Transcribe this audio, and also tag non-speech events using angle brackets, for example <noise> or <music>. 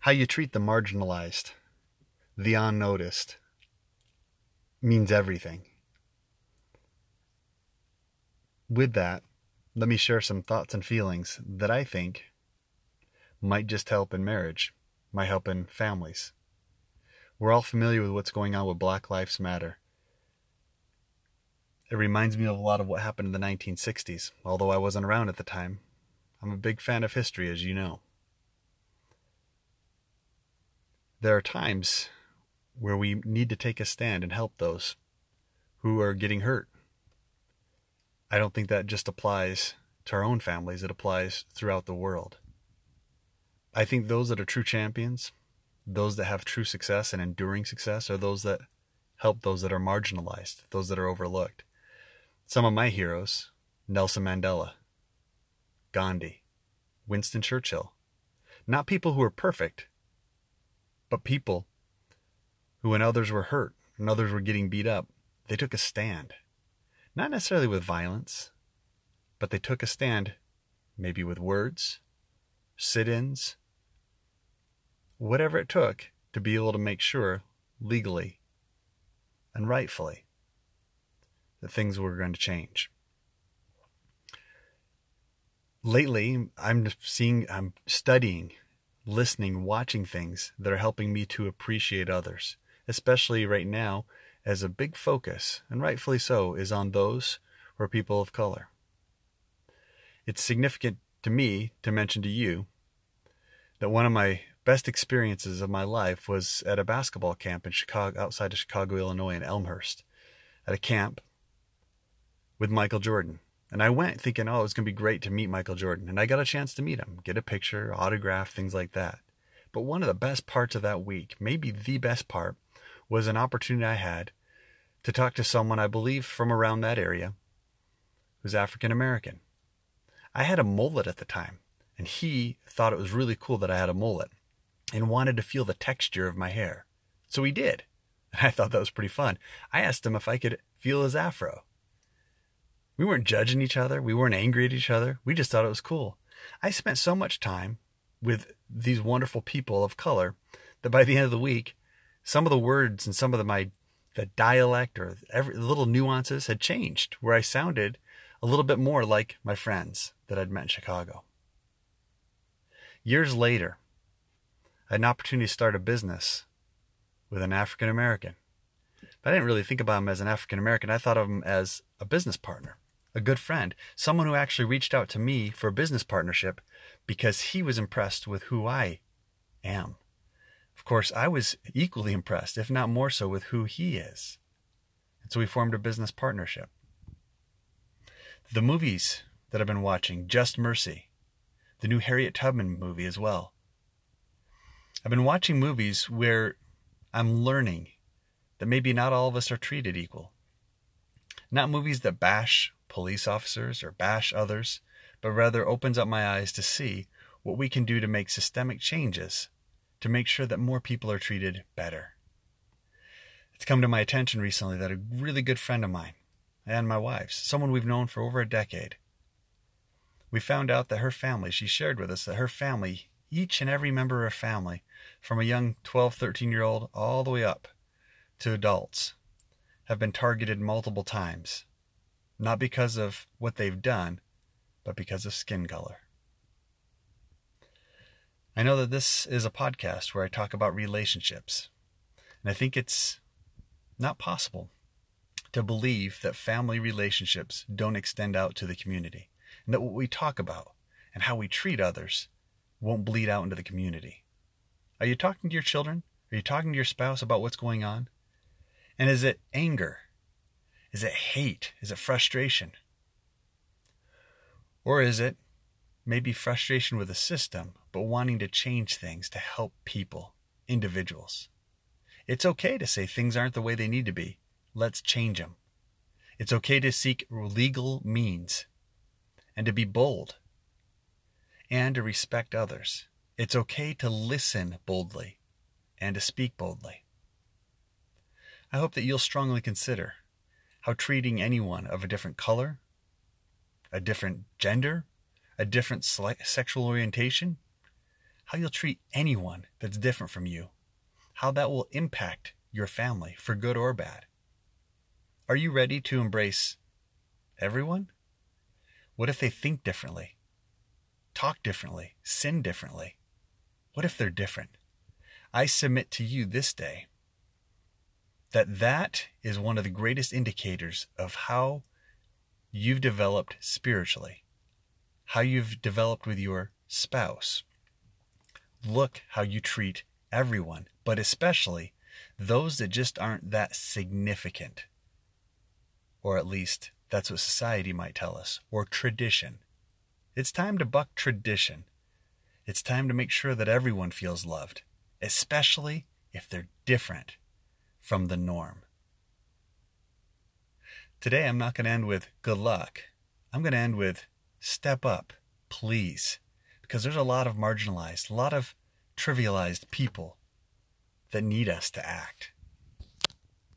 how you treat the marginalized, the unnoticed, means everything. With that, let me share some thoughts and feelings that I think might just help in marriage, might help in families. We're all familiar with what's going on with Black Lives Matter. It reminds me of a lot of what happened in the 1960s, although I wasn't around at the time. I'm a big fan of history, as you know. There are times where we need to take a stand and help those who are getting hurt. I don't think that just applies to our own families, it applies throughout the world. I think those that are true champions those that have true success and enduring success are those that help those that are marginalized, those that are overlooked. Some of my heroes Nelson Mandela, Gandhi, Winston Churchill. Not people who are perfect, but people who, when others were hurt and others were getting beat up, they took a stand. Not necessarily with violence, but they took a stand, maybe with words, sit ins, whatever it took to be able to make sure legally and rightfully that things were going to change. Lately, I'm seeing, I'm studying, listening, watching things that are helping me to appreciate others, especially right now, as a big focus, and rightfully so, is on those who are people of color. It's significant to me to mention to you that one of my best experiences of my life was at a basketball camp in Chicago, outside of Chicago, Illinois, in Elmhurst, at a camp with Michael Jordan. And I went thinking, oh, it was going to be great to meet Michael Jordan. And I got a chance to meet him, get a picture, autograph, things like that. But one of the best parts of that week, maybe the best part, was an opportunity I had to talk to someone I believe from around that area who's African American. I had a mullet at the time, and he thought it was really cool that I had a mullet and wanted to feel the texture of my hair. So he did. And <laughs> I thought that was pretty fun. I asked him if I could feel his afro. We weren't judging each other. We weren't angry at each other. We just thought it was cool. I spent so much time with these wonderful people of color that by the end of the week, some of the words and some of the, my the dialect or every little nuances had changed, where I sounded a little bit more like my friends that I'd met in Chicago. Years later, I had an opportunity to start a business with an African American. But I didn't really think about him as an African American. I thought of him as a business partner, a good friend, someone who actually reached out to me for a business partnership because he was impressed with who I am. Of course, I was equally impressed, if not more so, with who he is. And so we formed a business partnership. The movies that I've been watching, Just Mercy, the new Harriet Tubman movie as well, I've been watching movies where I'm learning that maybe not all of us are treated equal. Not movies that bash police officers or bash others, but rather opens up my eyes to see what we can do to make systemic changes to make sure that more people are treated better. It's come to my attention recently that a really good friend of mine and my wife's, someone we've known for over a decade, we found out that her family, she shared with us that her family, each and every member of her family, from a young 12, 13 year old all the way up to adults, have been targeted multiple times, not because of what they've done, but because of skin color. I know that this is a podcast where I talk about relationships, and I think it's not possible to believe that family relationships don't extend out to the community, and that what we talk about and how we treat others won't bleed out into the community. Are you talking to your children? Are you talking to your spouse about what's going on? And is it anger? Is it hate? Is it frustration? Or is it maybe frustration with the system, but wanting to change things to help people, individuals? It's okay to say things aren't the way they need to be. Let's change them. It's okay to seek legal means and to be bold and to respect others. It's okay to listen boldly and to speak boldly. I hope that you'll strongly consider how treating anyone of a different color, a different gender, a different sexual orientation, how you'll treat anyone that's different from you, how that will impact your family for good or bad. Are you ready to embrace everyone? What if they think differently, talk differently, sin differently? What if they're different? I submit to you this day that that is one of the greatest indicators of how you've developed spiritually, how you've developed with your spouse. Look how you treat everyone, but especially those that just aren't that significant. Or at least that's what society might tell us, or tradition. It's time to buck tradition. It's time to make sure that everyone feels loved, especially if they're different from the norm. Today, I'm not going to end with good luck. I'm going to end with step up, please. Because there's a lot of marginalized, a lot of trivialized people that need us to act.